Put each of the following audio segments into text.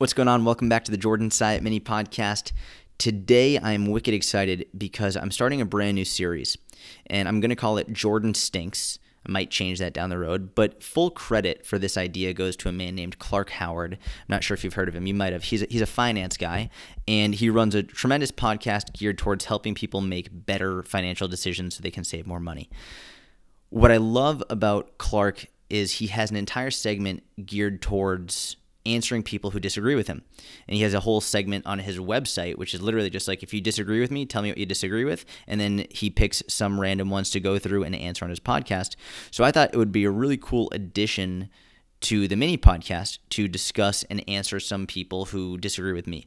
What's going on? Welcome back to the Jordan Syatt Mini Podcast. Today, I'm wicked excited because I'm starting a brand new series, and I'm going to call it Jordan Stinks. I might change that down the road, but full credit for this idea goes to a man named Clark Howard. I'm not sure if you've heard of him. You might have. He's a, he's a finance guy, and he runs a tremendous podcast geared towards helping people make better financial decisions so they can save more money. What I love about Clark is he has an entire segment geared towards answering people who disagree with him. And he has a whole segment on his website, which is literally just like, if you disagree with me, tell me what you disagree with. And then he picks some random ones to go through and answer on his podcast. So I thought it would be a really cool addition to the mini podcast to discuss and answer some people who disagree with me.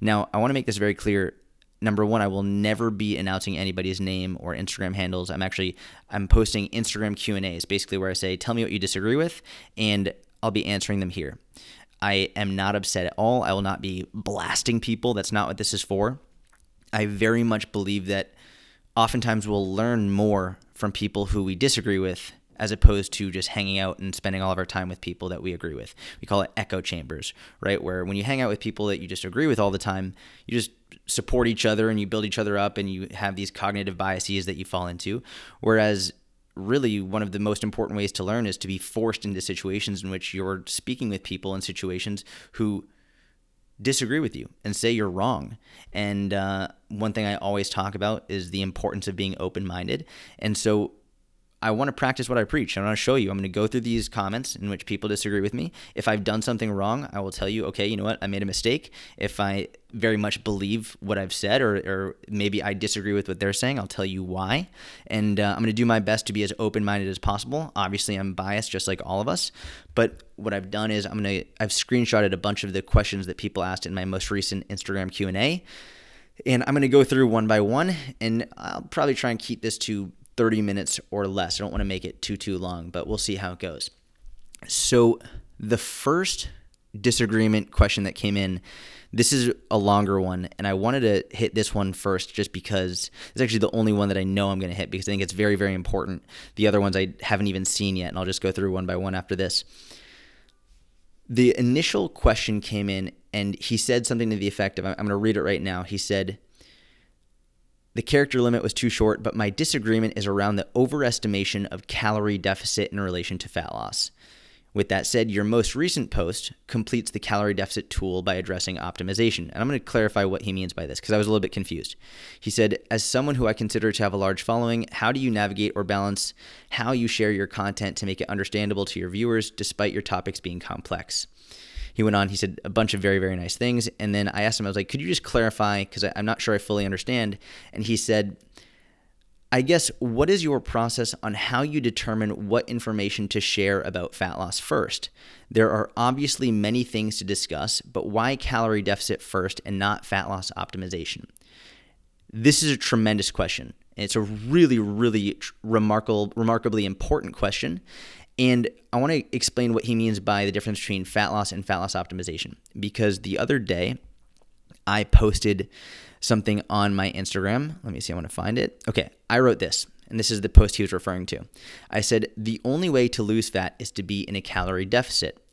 Now, I want to make this very clear number one i will never be announcing anybody's name or instagram handles i'm actually i'm posting instagram q and a's basically where i say tell me what you disagree with and i'll be answering them here I am not upset at all. I will not be blasting people. That's not what this is for. I very much believe that oftentimes we'll learn more from people who we disagree with as opposed to just hanging out and spending all of our time with people that we agree with. We call it echo chambers, right? Where when you hang out with people that you just agree with all the time, you just support each other and you build each other up and you have these cognitive biases that you fall into. Whereas really one of the most important ways to learn is to be forced into situations in which you're speaking with people in situations who disagree with you and say you're wrong. And uh, one thing I always talk about is the importance of being open minded. And so I want to practice what I preach. I want to show you. I'm going to go through these comments in which people disagree with me. If I've done something wrong, I will tell you, okay, you know what? I made a mistake. If I very much believe what I've said, or, or maybe I disagree with what they're saying, I'll tell you why. And uh, I'm going to do my best to be as open minded as possible. Obviously, I'm biased, just like all of us. But what I've done is I'm going to I've screenshotted a bunch of the questions that people asked in my most recent Instagram Q and A. And I'm going to go through one by one, and I'll probably try and keep this to 30 minutes or less. I don't want to make it too, too long, but we'll see how it goes. So, the first disagreement question that came in, this is a longer one, and I wanted to hit this one first just because it's actually the only one that I know I'm going to hit because I think it's very, very important. The other ones I haven't even seen yet, and I'll just go through one by one after this. The initial question came in, and he said something to the effect of I'm going to read it right now. He said, the character limit was too short, but my disagreement is around the overestimation of calorie deficit in relation to fat loss. With that said, your most recent post completes the calorie deficit tool by addressing optimization. And I'm going to clarify what he means by this because I was a little bit confused. He said, As someone who I consider to have a large following, how do you navigate or balance how you share your content to make it understandable to your viewers despite your topics being complex? He went on, he said a bunch of very, very nice things. And then I asked him, I was like, could you just clarify? Because I'm not sure I fully understand. And he said, I guess, what is your process on how you determine what information to share about fat loss first? There are obviously many things to discuss, but why calorie deficit first and not fat loss optimization? This is a tremendous question. It's a really, really remarkable, remarkably important question. And I want to explain what he means by the difference between fat loss and fat loss optimization. Because the other day, I posted something on my Instagram. Let me see, I want to find it. Okay, I wrote this, and this is the post he was referring to. I said, The only way to lose fat is to be in a calorie deficit.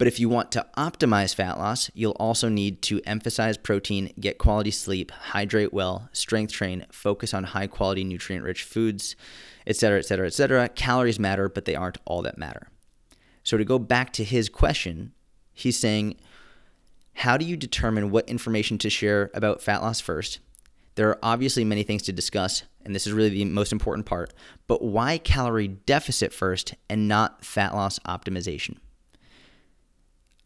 But if you want to optimize fat loss, you'll also need to emphasize protein, get quality sleep, hydrate well, strength train, focus on high quality nutrient rich foods, etc., etc., etc. Calories matter, but they aren't all that matter. So to go back to his question, he's saying, how do you determine what information to share about fat loss first? There are obviously many things to discuss, and this is really the most important part, but why calorie deficit first and not fat loss optimization?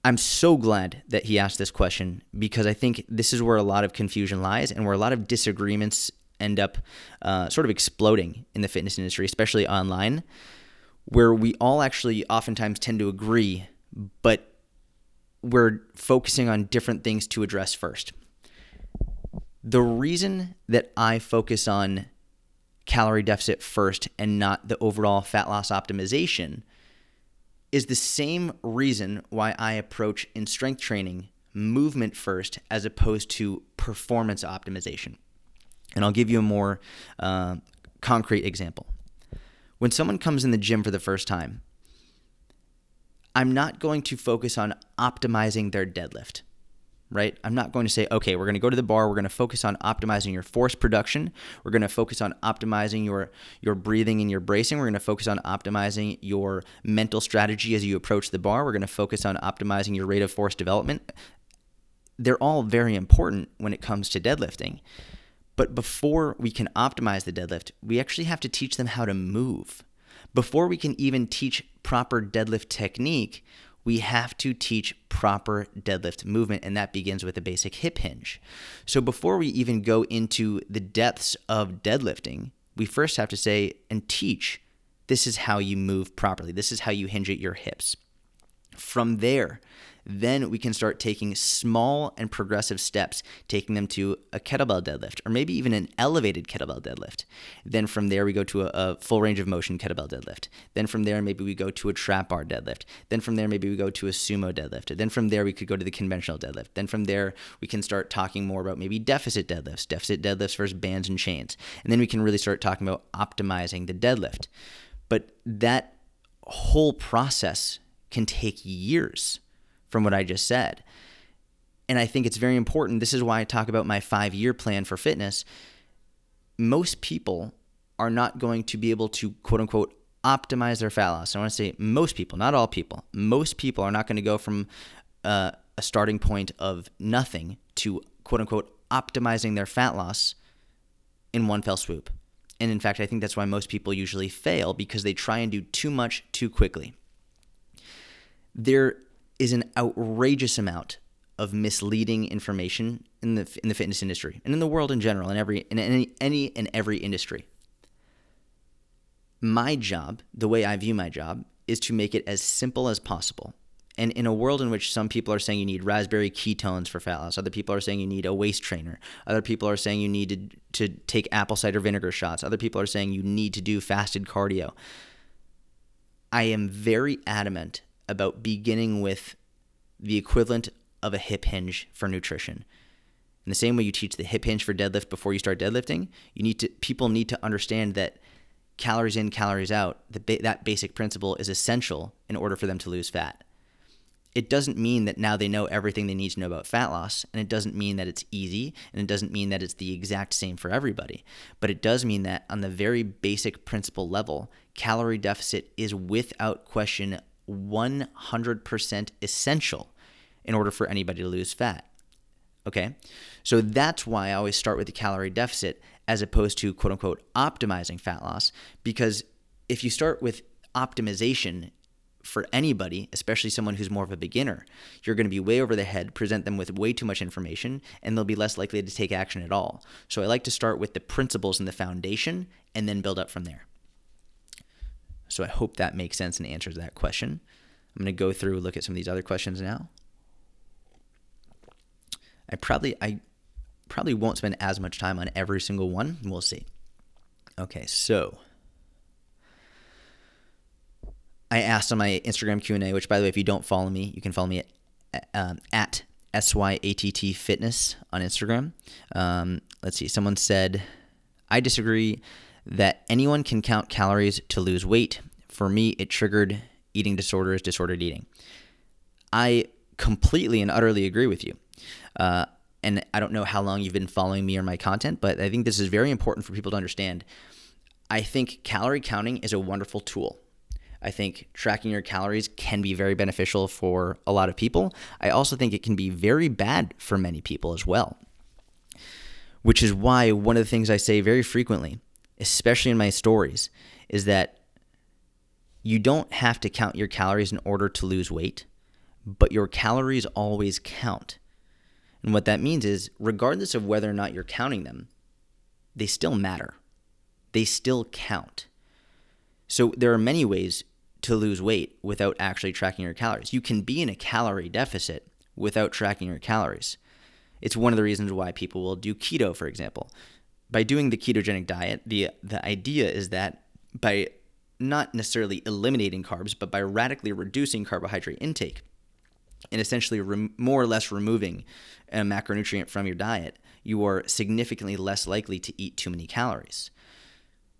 I'm so glad that he asked this question because I think this is where a lot of confusion lies and where a lot of disagreements end up uh, sort of exploding in the fitness industry, especially online, where we all actually oftentimes tend to agree, but we're focusing on different things to address first. The reason that I focus on calorie deficit first and not the overall fat loss optimization is the same reason why I approach in strength training movement first as opposed to performance optimization. And I'll give you a more uh, concrete example. When someone comes in the gym for the first time, I'm not going to focus on optimizing their deadlift right? I'm not going to say, okay, we're going to go to the bar. We're going to focus on optimizing your force production. We're going to focus on optimizing your your breathing and your bracing. We're going to focus on optimizing your mental strategy as you approach the bar. We're going to focus on optimizing your rate of force development. They're all very important when it comes to deadlifting. But before we can optimize the deadlift, we actually have to teach them how to move. Before we can even teach proper deadlift technique, we have to teach proper deadlift movement, and that begins with a basic hip hinge. So, before we even go into the depths of deadlifting, we first have to say and teach this is how you move properly, this is how you hinge at your hips. From there, then we can start taking small and progressive steps, taking them to a kettlebell deadlift or maybe even an elevated kettlebell deadlift. Then from there, we go to a, a, full range of motion kettlebell deadlift. Then from there, maybe we go to a trap bar deadlift. Then from there, maybe we go to a sumo deadlift. Then from there, we could go to the conventional deadlift. Then from there, we can start talking more about maybe deficit deadlifts, deficit deadlifts versus bands and chains. And then we can really start talking about optimizing the deadlift. But that whole process can take years from what I just said. And I think it's very important. This is why I talk about my five year plan for fitness. Most people are not going to be able to, quote unquote, optimize their fat loss. I want to say most people, not all people. Most people are not going to go from uh, a starting point of nothing to, quote unquote, optimizing their fat loss in one fell swoop. And in fact, I think that's why most people usually fail because they try and do too much too quickly. There is an outrageous amount of misleading information in the in the fitness industry and in the world in general in every in any any and every industry. My job, the way I view my job, is to make it as simple as possible. And in a world in which some people are saying you need raspberry ketones for fat loss, other people are saying you need a waist trainer, other people are saying you need to, to take apple cider vinegar shots, other people are saying you need to do fasted cardio. I am very adamant about beginning with the equivalent of a hip hinge for nutrition. In the same way you teach the hip hinge for deadlift before you start deadlifting, you need to people need to understand that calories in, calories out, the, that basic principle is essential in order for them to lose fat. It doesn't mean that now they know everything they need to know about fat loss, and it doesn't mean that it's easy, and it doesn't mean that it's the exact same for everybody. But it does mean that on the very basic principle level, calorie deficit is without question 100% essential in order for anybody to lose fat. Okay? So that's why I always start with the calorie deficit as opposed to quote unquote optimizing fat loss. Because if you start with optimization for anybody, especially someone who's more of a beginner, you're going to be way over the head, present them with way too much information, and they'll be less likely to take action at all. So I like to start with the principles and the foundation and then build up from there. So I hope that makes sense and answers that question. I'm going to go through look at some of these other questions now. I probably I probably won't spend as much time on every single one. We'll see. Okay, so I asked on my Instagram Q and A, which by the way, if you don't follow me, you can follow me at, um, at SYATT Fitness on Instagram. Um, let's see. Someone said, I disagree that anyone can count calories to lose weight. For me, it triggered eating disorders, disordered eating. I completely and utterly agree with you. Uh, and I don't know how long you've been following me or my content, but I think this is very important for people to understand. I think calorie counting is a wonderful tool. I think tracking your calories can be very beneficial for a lot of people. I also think it can be very bad for many people as well. Which is why one of the things I say very frequently especially in my stories, is that you don't have to count your calories in order to lose weight, but your calories always count. And what that means is, regardless of whether or not you're counting them, they still matter. They still count. So there are many ways to lose weight without actually tracking your calories. You can be in a calorie deficit without tracking your calories. It's one of the reasons why people will do keto, for example by doing the ketogenic diet, the the idea is that by not necessarily eliminating carbs, but by radically reducing carbohydrate intake and essentially more or less removing a macronutrient from your diet, you are significantly less likely to eat too many calories.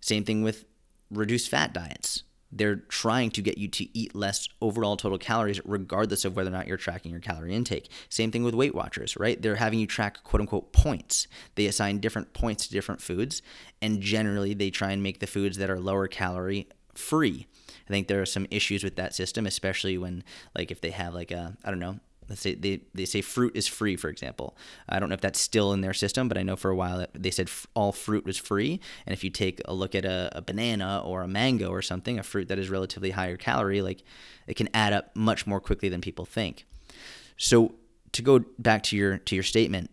Same thing with reduced fat diets. They're trying to get you to eat less overall total calories, regardless of whether or not you're tracking your calorie intake. Same thing with Weight Watchers, right? They're having you track quote unquote points. They assign different points to different foods, and generally they try and make the foods that are lower calorie free. I think there are some issues with that system, especially when, like, if they have, like, a, I don't know, let's say they, they say fruit is free for example. I don't know if that's still in their system but i know for a while they said all fruit was free. And if you take a look at a, a, banana or a mango or something a fruit that is relatively higher calorie like it can add up much more quickly than people think. So to go back to your to your statement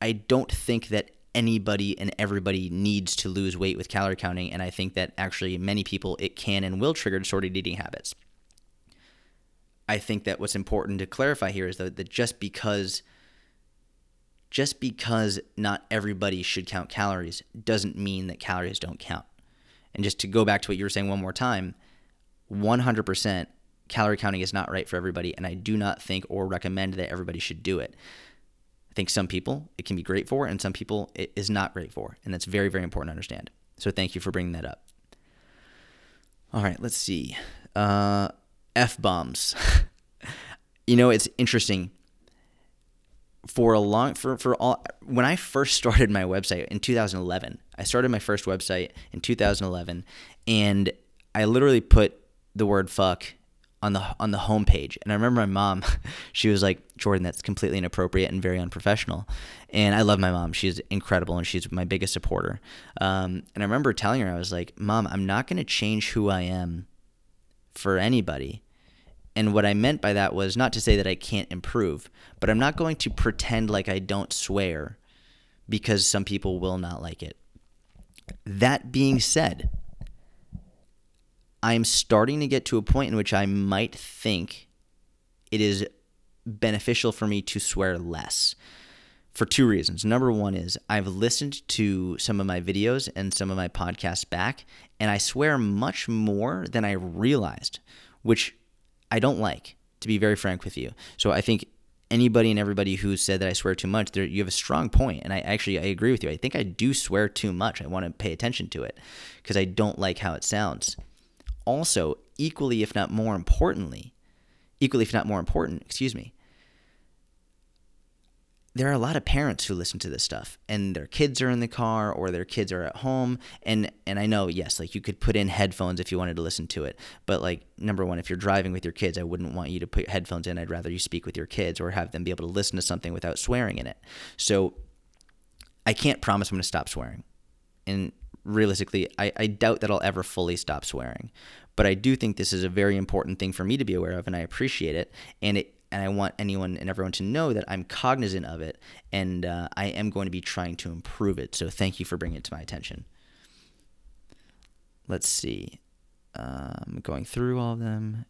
i don't think that anybody and everybody needs to lose weight with calorie counting. And i think that actually many people it can and will trigger disordered eating habits I think that what's important to clarify here is that, that just because just because not everybody should count calories doesn't mean that calories don't count. And just to go back to what you were saying one more time, 100% calorie counting is not right for everybody and I do not think or recommend that everybody should do it. I think some people it can be great for and some people it is not great for, and that's very very important to understand. So thank you for bringing that up. All right, let's see. Uh, F bombs. you know, it's interesting. For a long for for all when I first started my website in 2011, I started my first website in 2011, and I literally put the word "fuck" on the on the homepage. And I remember my mom, she was like, "Jordan, that's completely inappropriate and very unprofessional." And I love my mom; she's incredible and she's my biggest supporter. Um, and I remember telling her, I was like, "Mom, I'm not going to change who I am for anybody. And what I meant by that was not to say that I can't improve, but I'm not going to pretend like I don't swear because some people will not like it. That being said, I'm starting to get to a point in which I might think it is beneficial for me to swear less for two reasons. Number one is I've listened to some of my videos and some of my podcasts back, and I swear much more than I realized, which I don't like, to be very frank with you. So I think anybody and everybody who said that I swear too much, you have a strong point, and I actually I agree with you. I think I do swear too much. I want to pay attention to it because I don't like how it sounds. Also, equally if not more importantly, equally if not more important, excuse me, there are a lot of parents who listen to this stuff and their kids are in the car or their kids are at home and and I know yes like you could put in headphones if you wanted to listen to it but like number 1 if you're driving with your kids I wouldn't want you to put headphones in. I'd rather you speak with your kids or have them be able to listen to something without swearing in it. So I can't promise I'm going to stop swearing and realistically I, I doubt that I'll ever fully stop swearing but I do think this is a very important thing for me to be aware of and I appreciate it and it and I want anyone and everyone to know that I'm cognizant of it and uh, I am going to be trying to improve it. So thank you for bringing it to my attention. Let's see. Um, going through all of them.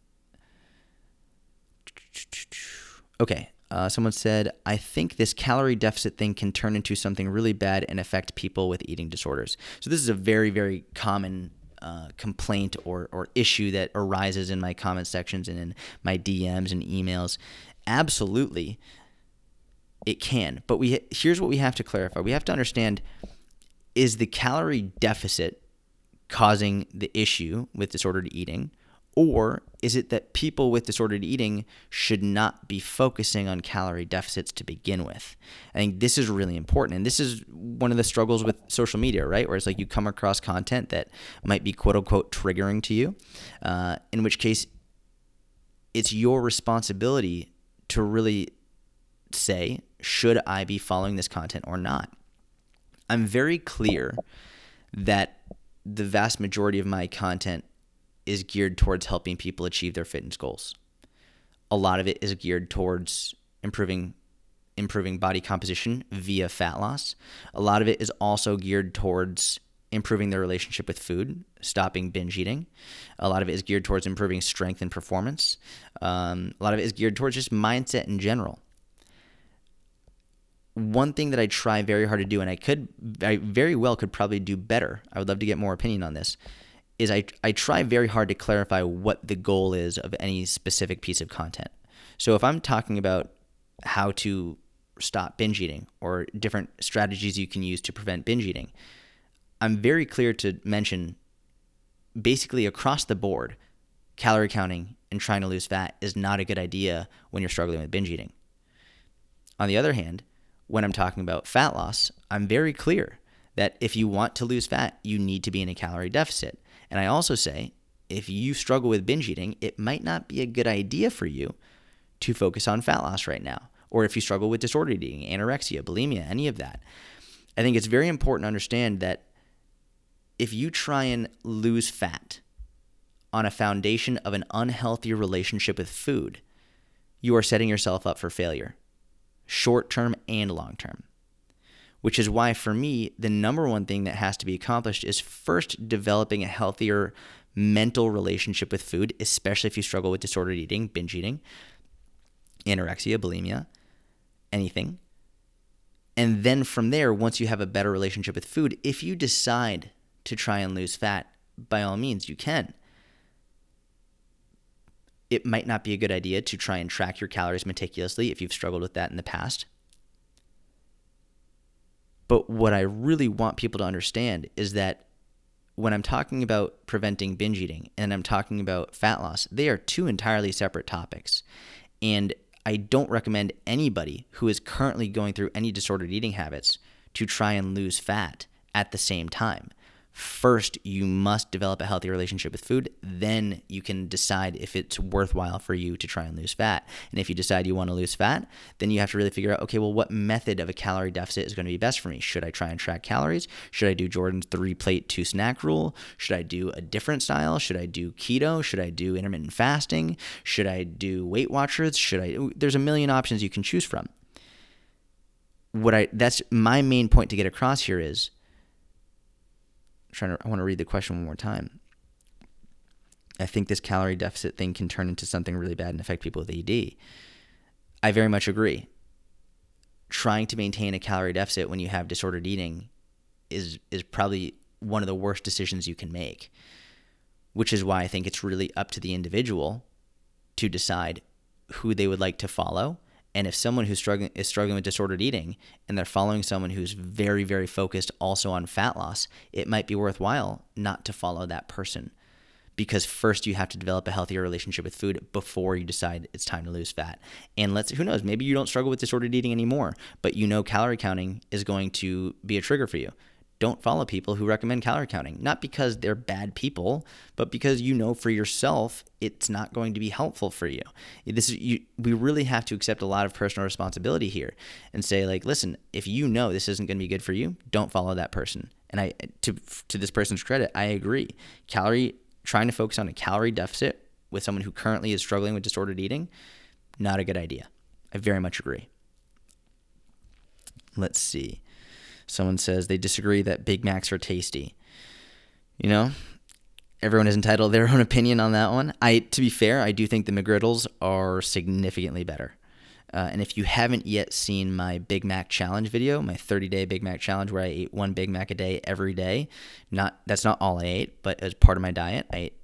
Okay. Uh, someone said, I think this calorie deficit thing can turn into something really bad and affect people with eating disorders. So, this is a very, very common uh, complaint or, or issue that arises in my comment sections and in my DMs and emails. Absolutely, it can. But we here's what we have to clarify. We have to understand: is the calorie deficit causing the issue with disordered eating, or is it that people with disordered eating should not be focusing on calorie deficits to begin with? I think this is really important. And this is one of the struggles with social media, right? Where it's like you come across content that might be quote unquote triggering to you, uh, in which case it's your responsibility to really say, should I be following this content or not? I'm very clear that the vast majority of my content is geared towards helping people achieve their fitness goals. A lot of it is geared towards improving improving body composition via fat loss. A lot of it is also geared towards improving their relationship with food, stopping binge eating. A lot of it is geared towards improving strength and performance. Um, a lot of it is geared towards just mindset in general. One thing that I try very hard to do, and I could, I very well could probably do better. I would love to get more opinion on this is I, I try very hard to clarify what the goal is of any specific piece of content. So if I'm talking about how to stop binge eating or different strategies you can use to prevent binge eating, I'm very clear to mention basically across the board, calorie counting and trying to lose fat is not a good idea when you're struggling with binge eating. On the other hand, when I'm talking about fat loss, I'm very clear that if you want to lose fat, you need to be in a calorie deficit. And I also say if you struggle with binge eating, it might not be a good idea for you to focus on fat loss right now. Or if you struggle with disordered eating, anorexia, bulimia, any of that. I think it's very important to understand that if you try and lose fat on a foundation of an unhealthy relationship with food, you are setting yourself up for failure, short term and long term. Which is why, for me, the number one thing that has to be accomplished is first developing a healthier mental relationship with food, especially if you struggle with disordered eating, binge eating, anorexia, bulimia, anything. And then from there, once you have a better relationship with food, if you decide to try and lose fat, by all means, you can. It might not be a good idea to try and track your calories meticulously if you've struggled with that in the past. But what I really want people to understand is that when I'm talking about preventing binge eating and I'm talking about fat loss, they are two entirely separate topics. And I don't recommend anybody who is currently going through any disordered eating habits to try and lose fat at the same time first you must develop a healthy relationship with food. Then you can decide if it's worthwhile for you to try and lose fat. And if you decide you want to lose fat then you have to really figure out okay well what method of a calorie deficit is going to be best for me? Should i try and track calories? Should i do jordan's three plate two snack rule? Should i do a different style? Should i do keto? Should i do intermittent fasting? Should i do weight watchers? Should i there's a million options you can choose from. What i that's my main point to get across here is trying to I want to read the question one more time. I think this calorie deficit thing can turn into something really bad and affect people with ED. I very much agree. Trying to maintain a calorie deficit when you have disordered eating is is probably one of the worst decisions you can make. Which is why I think it's really up to the individual to decide who they would like to follow and if someone who's struggling is struggling with disordered eating and they're following someone who's very, very focused also on fat loss, it might be worthwhile not to follow that person. Because first you have to develop a healthier relationship with food before you decide it's time to lose fat. And let's who knows, maybe you don't struggle with disordered eating anymore, but you know calorie counting is going to be a trigger for you don't follow people who recommend calorie counting. Not because they're bad people, but because you know for yourself it's not going to be helpful for you. This is you, we really have to accept a lot of personal responsibility here and say like, listen, if you know this isn't going to be good for you, don't follow that person. And I to to this person's credit, I agree. Calorie trying to focus on a calorie deficit with someone who currently is struggling with disordered eating, not a good idea. I very much agree. Let's see. Someone says they disagree that Big Macs are tasty. You know, everyone is entitled their own opinion on that one. I, to be fair, I do think the McGriddles are significantly better. Uh, and if you haven't yet seen my Big Mac challenge video, my 30 day Big Mac challenge where I ate one Big Mac a day every day, not that's not all I ate, but as part of my diet, I ate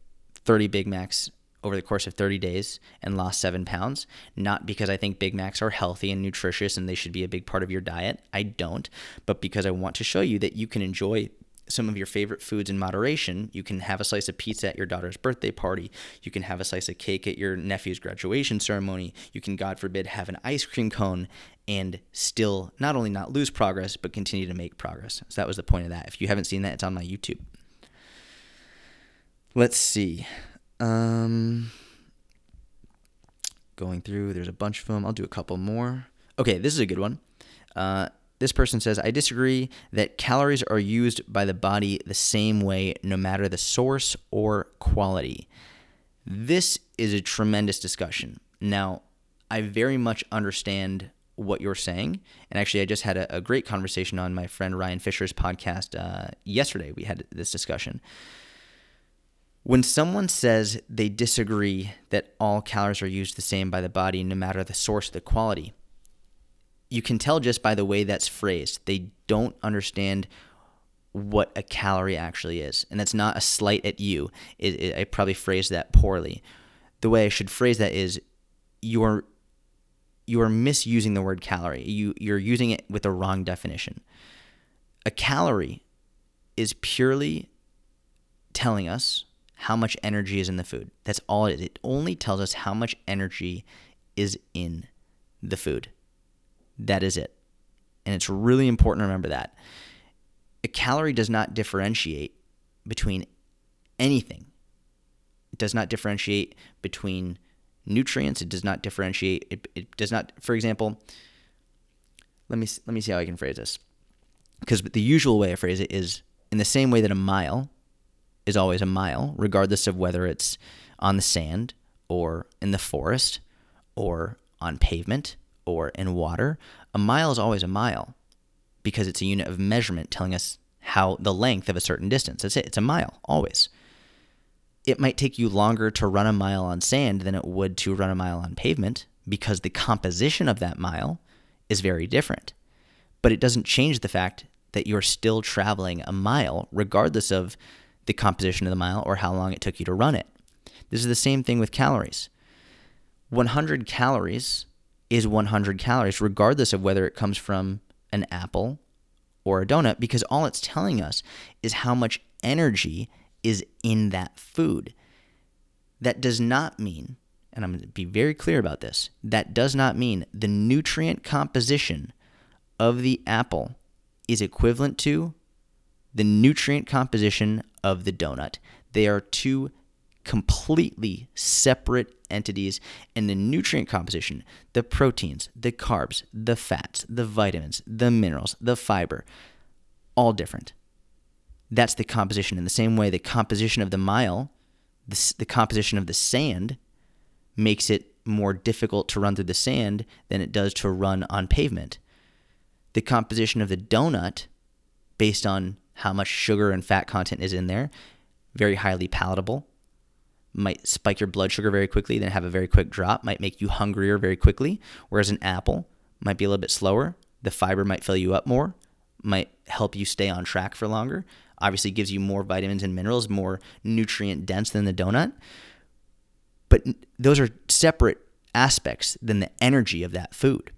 30 Big Macs over the course of 30 days and lost seven pounds. Not because I think Big Macs are healthy and nutritious and they should be a big part of your diet. I don't. But because I want to show you that you can enjoy some of your favorite foods in moderation. You can have a slice of pizza at your daughter's birthday party. You can have a slice of cake at your nephew's graduation ceremony. You can, God forbid, have an ice cream cone and still not only not lose progress, but continue to make progress. So that was the point of that. If you haven't seen that, it's on my YouTube. Let's see. Um, going through, there's a bunch of them. I'll do a couple more. Okay, this is a good one. Uh, this person says, I disagree that calories are used by the body the same way, no matter the source or quality. This is a tremendous discussion. Now, I very much understand what you're saying. And actually, I just had a, a great conversation on my friend Ryan Fisher's podcast uh, yesterday. We had this discussion. When someone says they disagree that all calories are used the same by the body, no matter the source or the quality, you can tell just by the way that's phrased. They don't understand what a calorie actually is. And that's not a slight at you. It, it, I probably phrased that poorly. The way I should phrase that is you're you are misusing the word calorie. You you're using it with the wrong definition. A calorie is purely telling us how much energy is in the food. That's all it is. It only tells us how much energy is in the food. That is it. And it's really important to remember that. A calorie does not differentiate between anything. It does not differentiate between nutrients. It does not differentiate. It, it does not, for example, let me let me see how I can phrase this. Because the usual way I phrase it is in the same way that a mile is always a mile, regardless of whether it's on the sand or in the forest or on pavement or in water. A mile is always a mile because it's a unit of measurement telling us how the length of a certain distance. That's it. It's a mile, always. It might take you longer to run a mile on sand than it would to run a mile on pavement because the composition of that mile is very different. But it doesn't change the fact that you're still traveling a mile, regardless of the composition of the mile or how long it took you to run it. This is the same thing with calories. 100 calories is 100 calories, regardless of whether it comes from an apple or a donut, because all it's telling us is how much energy is in that food. That does not mean, and I'm going to be very clear about this, that does not mean the nutrient composition of the apple is equivalent to the nutrient composition of the donut. They are two completely separate entities and the nutrient composition, the proteins, the carbs, the fats, the vitamins, the minerals, the fiber, all different. That's the composition. In the same way, the composition of the mile, the, the composition of the sand makes it more difficult to run through the sand than it does to run on pavement. The composition of the donut, based on how much sugar and fat content is in there, very highly palatable, might spike your blood sugar very quickly, then have a very quick drop, might make you hungrier very quickly. Whereas an apple might be a little bit slower. The fiber might fill you up more, might help you stay on track for longer. Obviously, gives you more vitamins and minerals, more nutrient dense than the donut. But those are separate aspects than the energy of that food.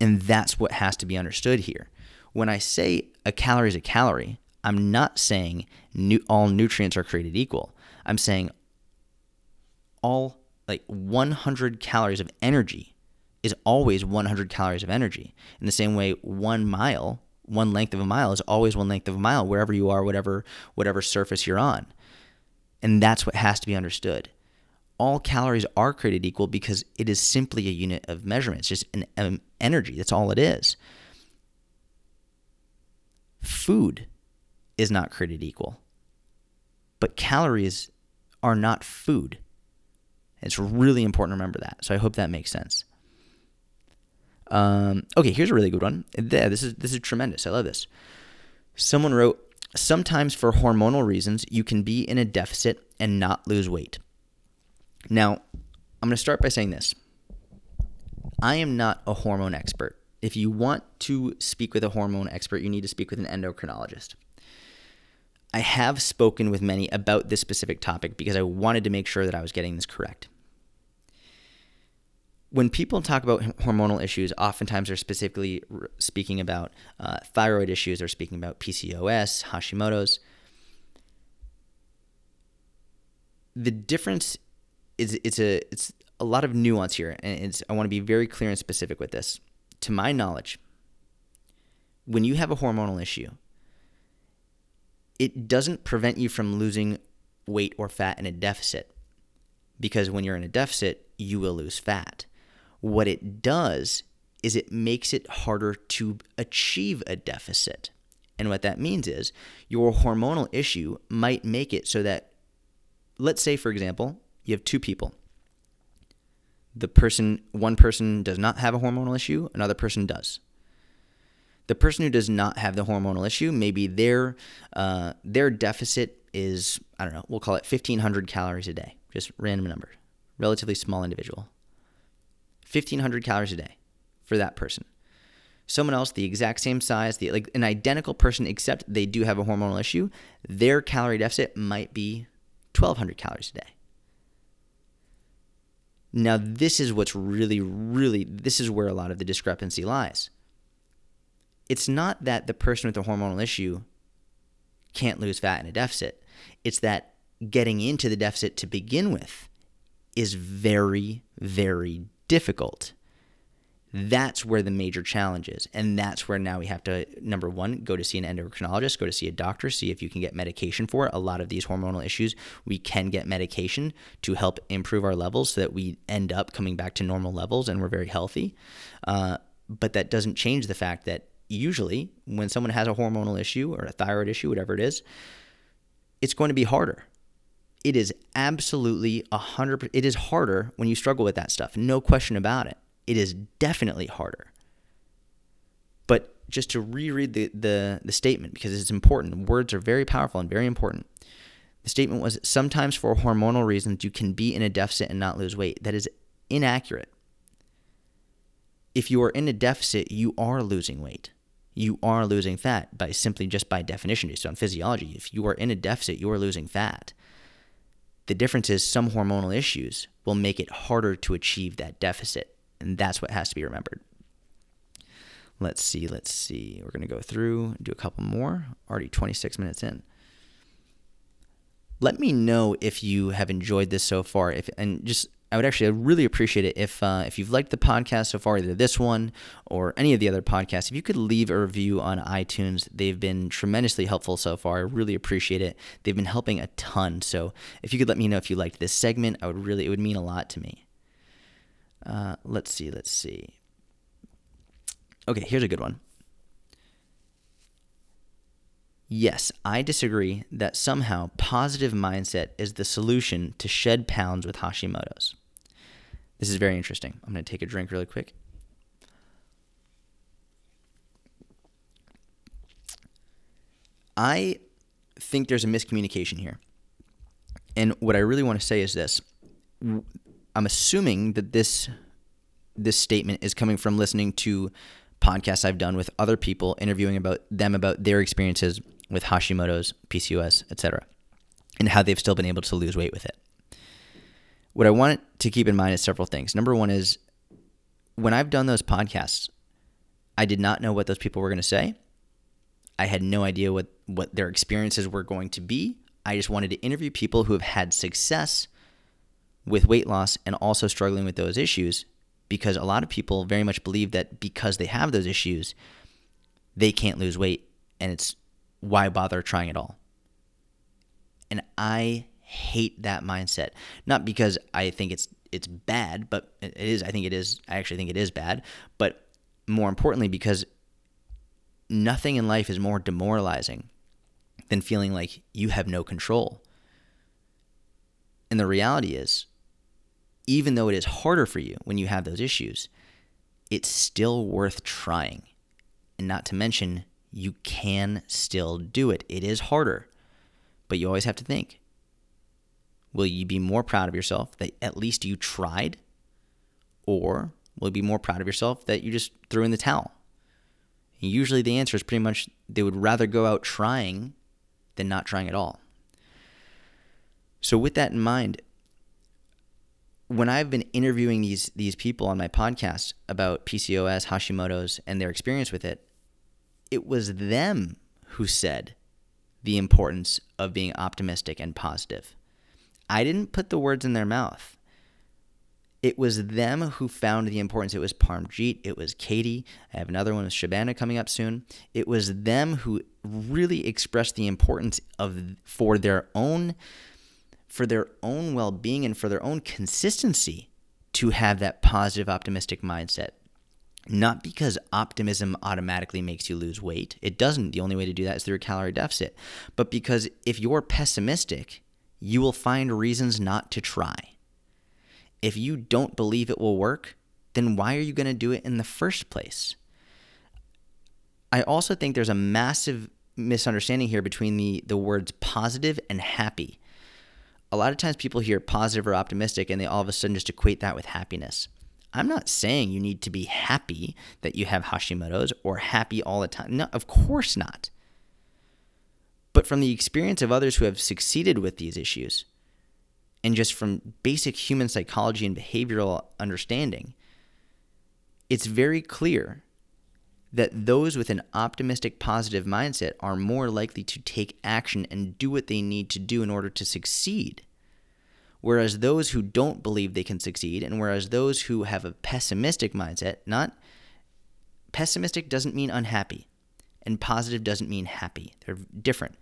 And that's what has to be understood here. When I say a calorie is a calorie, I'm not saying all nutrients are created equal. I'm saying all like 100 calories of energy is always 100 calories of energy. In the same way, one mile, one length of a mile is always one length of a mile wherever you are, whatever whatever surface you're on. And that's what has to be understood. All calories are created equal because it is simply a unit of measurement. It's just an, an energy. That's all it is. Food is not created equal, but calories are not food. It's really important to remember that. So I hope that makes sense. Um, okay, here's a really good one. Yeah, this is this is tremendous. I love this. Someone wrote, "Sometimes for hormonal reasons, you can be in a deficit and not lose weight." Now, I'm going to start by saying this. I am not a hormone expert. If you want to speak with a hormone expert, you need to speak with an endocrinologist. I have spoken with many about this specific topic because I wanted to make sure that I was getting this correct. When people talk about hormonal issues, oftentimes they're specifically speaking about uh, thyroid issues, they're speaking about PCOS, Hashimoto's. The difference is it's a it's a lot of nuance here, and I want to be very clear and specific with this. To my knowledge, when you have a hormonal issue, it doesn't prevent you from losing weight or fat in a deficit because when you're in a deficit, you will lose fat. What it does is it makes it harder to achieve a deficit. And what that means is your hormonal issue might make it so that, let's say, for example, you have two people. The person, one person does not have a hormonal issue, another person does. The person who does not have the hormonal issue, maybe their uh, their deficit is I don't know, we'll call it 1500 calories a day, just random number, relatively small individual. 1500 calories a day for that person. Someone else, the exact same size, the like an identical person, except they do have a hormonal issue, their calorie deficit might be 1200 calories a day. Now, this is what's really, really, this is where a lot of the discrepancy lies it's not that the person with the hormonal issue can't lose fat in a deficit. It's that getting into the deficit to begin with is very, very difficult. That's where the major challenge is. And that's where now we have to, number one, go to see an endocrinologist, go to see a doctor, see if you can get medication for it. A lot of these hormonal issues, we can get medication to help improve our levels so that we end up coming back to normal levels and we're very healthy. Uh, but that doesn't change the fact that usually when someone has a hormonal issue or a thyroid issue, whatever it is, it's going to be harder. It is absolutely a hundred. It is harder when you struggle with that stuff. No question about it it is definitely harder. But just to reread the, the, the statement, because it's important, words are very powerful and very important. The statement was sometimes for hormonal reasons, you can be in a deficit and not lose weight. That is inaccurate. If you are in a deficit, you are losing weight. You are losing fat by simply just by definition, based on physiology. If you are in a deficit, you are losing fat. The difference is some hormonal issues will make it harder to achieve that deficit. And that's what has to be remembered. Let's see, let's see. We're going to go through, do a couple more. Already 26 minutes in. Let me know if you have enjoyed this so far. If and just I would actually really appreciate it if uh, if you've liked the podcast so far, either this one or any of the other podcasts. If you could leave a review on iTunes, they've been tremendously helpful so far. I really appreciate it. They've been helping a ton. So if you could let me know if you liked this segment, I would really it would mean a lot to me. Uh, let's see, let's see. Okay, here's a good one. Yes, I disagree that somehow positive mindset is the solution to shed pounds with Hashimoto's. This is very interesting. I'm going to take a drink really quick. I think there's a miscommunication here. And what I really want to say is this I'm assuming that this this statement is coming from listening to podcasts I've done with other people interviewing about them about their experiences with Hashimoto's, PCOS, etc., and how they've still been able to lose weight with it. What I want to keep in mind is several things. Number one is when I've done those podcasts, I did not know what those people were going to say. I had no idea what, what their experiences were going to be. I just wanted to interview people who have had success with weight loss and also struggling with those issues because a lot of people very much believe that because they have those issues, they can't lose weight and it's why bother trying at all. And I hate that mindset. Not because I think it's it's bad, but it is I think it is I actually think it is bad, but more importantly because nothing in life is more demoralizing than feeling like you have no control. And the reality is even though it is harder for you when you have those issues, it's still worth trying. And not to mention, you can still do it. It is harder, but you always have to think will you be more proud of yourself that at least you tried? Or will you be more proud of yourself that you just threw in the towel? And usually the answer is pretty much they would rather go out trying than not trying at all. So, with that in mind, when I've been interviewing these these people on my podcast about PCOS, Hashimoto's, and their experience with it, it was them who said the importance of being optimistic and positive. I didn't put the words in their mouth. It was them who found the importance. It was Parmjeet. It was Katie. I have another one with Shabana coming up soon. It was them who really expressed the importance of for their own for their own well being and for their own consistency to have that positive, optimistic mindset. Not because optimism automatically makes you lose weight. It doesn't. The only way to do that is through a calorie deficit. But because if you're pessimistic, you will find reasons not to try. If you don't believe it will work, then why are you going to do it in the first place? I also think there's a massive misunderstanding here between the, the words positive and happy a lot of times people hear positive or optimistic and they all of a sudden just equate that with happiness. I'm not saying you need to be happy that you have Hashimoto's or happy all the time. No, of course not. But from the experience of others who have succeeded with these issues, and just from basic human psychology and behavioral understanding, it's very clear that those with an optimistic, positive mindset are more likely to take action and do what they need to do in order to succeed. Whereas those who don't believe they can succeed, and whereas those who have a pessimistic mindset, not pessimistic doesn't mean unhappy, and positive doesn't mean happy. They're different.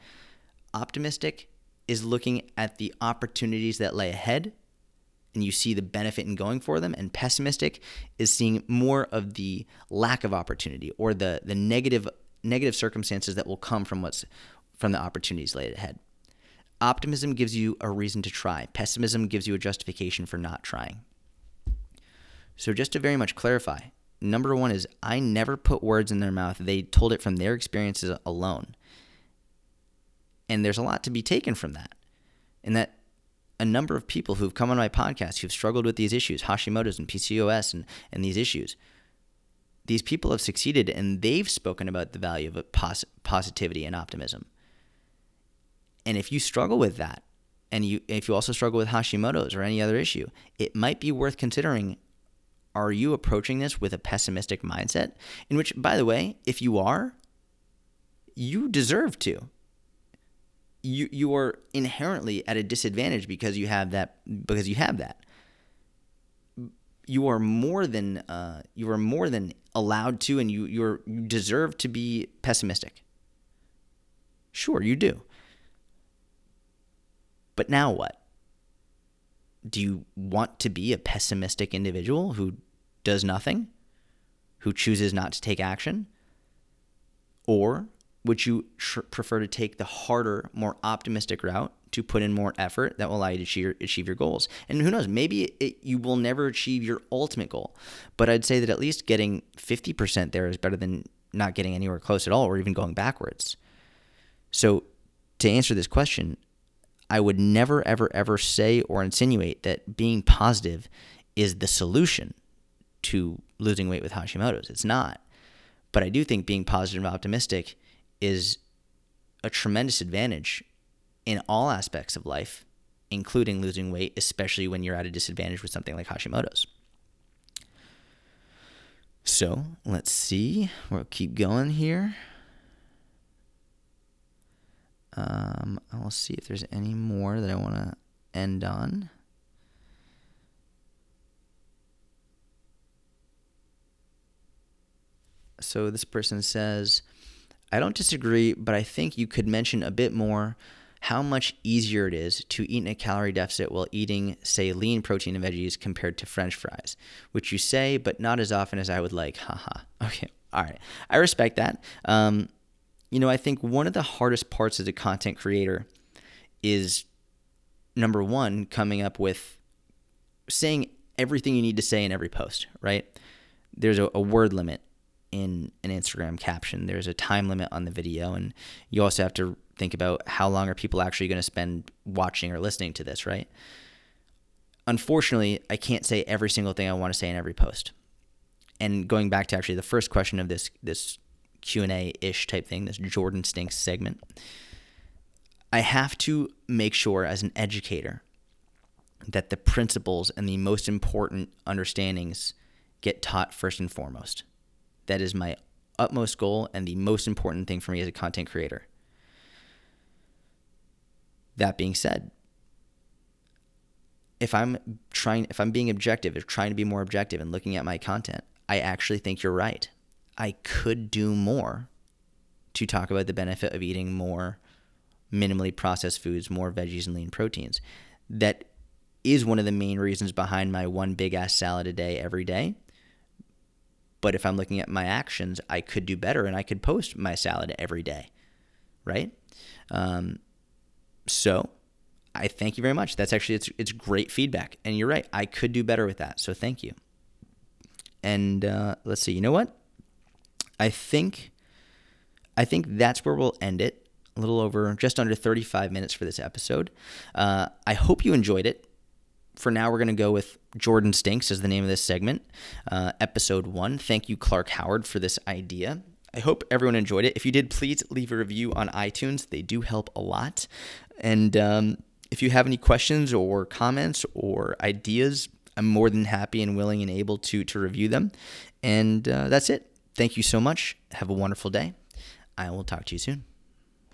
Optimistic is looking at the opportunities that lay ahead and you see the benefit in going for them and pessimistic is seeing more of the lack of opportunity or the the negative negative circumstances that will come from what's from the opportunities laid ahead. Optimism gives you a reason to try. Pessimism gives you a justification for not trying. So just to very much clarify number one is i never put words in their mouth. They told it from their experiences alone. And there's a lot to be taken from that. And that a number of people who've come on my podcast who've struggled with these issues, Hashimoto's and PCOS and, and these issues. These people have succeeded and they've spoken about the value of pos- positivity and optimism. And if you struggle with that, and you if you also struggle with Hashimoto's or any other issue, it might be worth considering are you approaching this with a pessimistic mindset? In which, by the way, if you are, you deserve to you you are inherently at a disadvantage because you have that because you have that. You are more than uh, you are more than allowed to and you you're, you deserve to be pessimistic. Sure you do. But now what? Do you want to be a pessimistic individual who does nothing? Who chooses not to take action? Or would you tr- prefer to take the harder, more optimistic route to put in more effort that will allow you to achieve, achieve your goals? And who knows, maybe it, you will never achieve your ultimate goal, but I'd say that at least getting 50% there is better than not getting anywhere close at all or even going backwards. So, to answer this question, I would never, ever, ever say or insinuate that being positive is the solution to losing weight with Hashimoto's. It's not. But I do think being positive and optimistic is a tremendous advantage in all aspects of life, including losing weight, especially when you're at a disadvantage with something like Hashimoto's. So let's see. We'll keep going here. Um, I'll see if there's any more that I want to end on. So this person says, I don't disagree, but I think you could mention a bit more how much easier it is to eat in a calorie deficit while eating, say, lean protein and veggies compared to french fries, which you say, but not as often as I would like. Haha. okay. All right. I respect that. Um, you know, I think one of the hardest parts as a content creator is number one, coming up with saying everything you need to say in every post, right? There's a, a word limit in an Instagram caption. There's a time limit on the video, and you also have to think about how long are people actually going to spend watching or listening to this, right? Unfortunately, I can't say every single thing I want to say in every post. And going back to actually the first question of this this Q&A ish type thing, this Jordan stinks segment, I have to make sure as an educator that the principles and the most important understandings get taught first and foremost. That is my utmost goal and the most important thing for me as a content creator. That being said, if I'm trying if I'm being objective, if trying to be more objective and looking at my content, I actually think you're right. I could do more to talk about the benefit of eating more minimally processed foods, more veggies and lean proteins. That is one of the main reasons behind my one big ass salad a day every day. But if I'm looking at my actions, I could do better and I could post my salad every day, right? Um, so I thank you very much. That's actually it's it's great feedback, and you're right. I could do better with that. So thank you. And uh, let's see. You know what? I think I think that's where we'll end it. A little over, just under 35 minutes for this episode. Uh, I hope you enjoyed it for now, we're going to go with Jordan Stinks as the name of this segment, uh, episode one. Thank you, Clark Howard, for this idea. I hope everyone enjoyed it. If you did, please leave a review on iTunes. They do help a lot. And um, if you have any questions or comments or ideas, I'm more than happy and willing and able to to review them. And uh, that's it. thank you so much. Have a wonderful day. I will talk to you soon.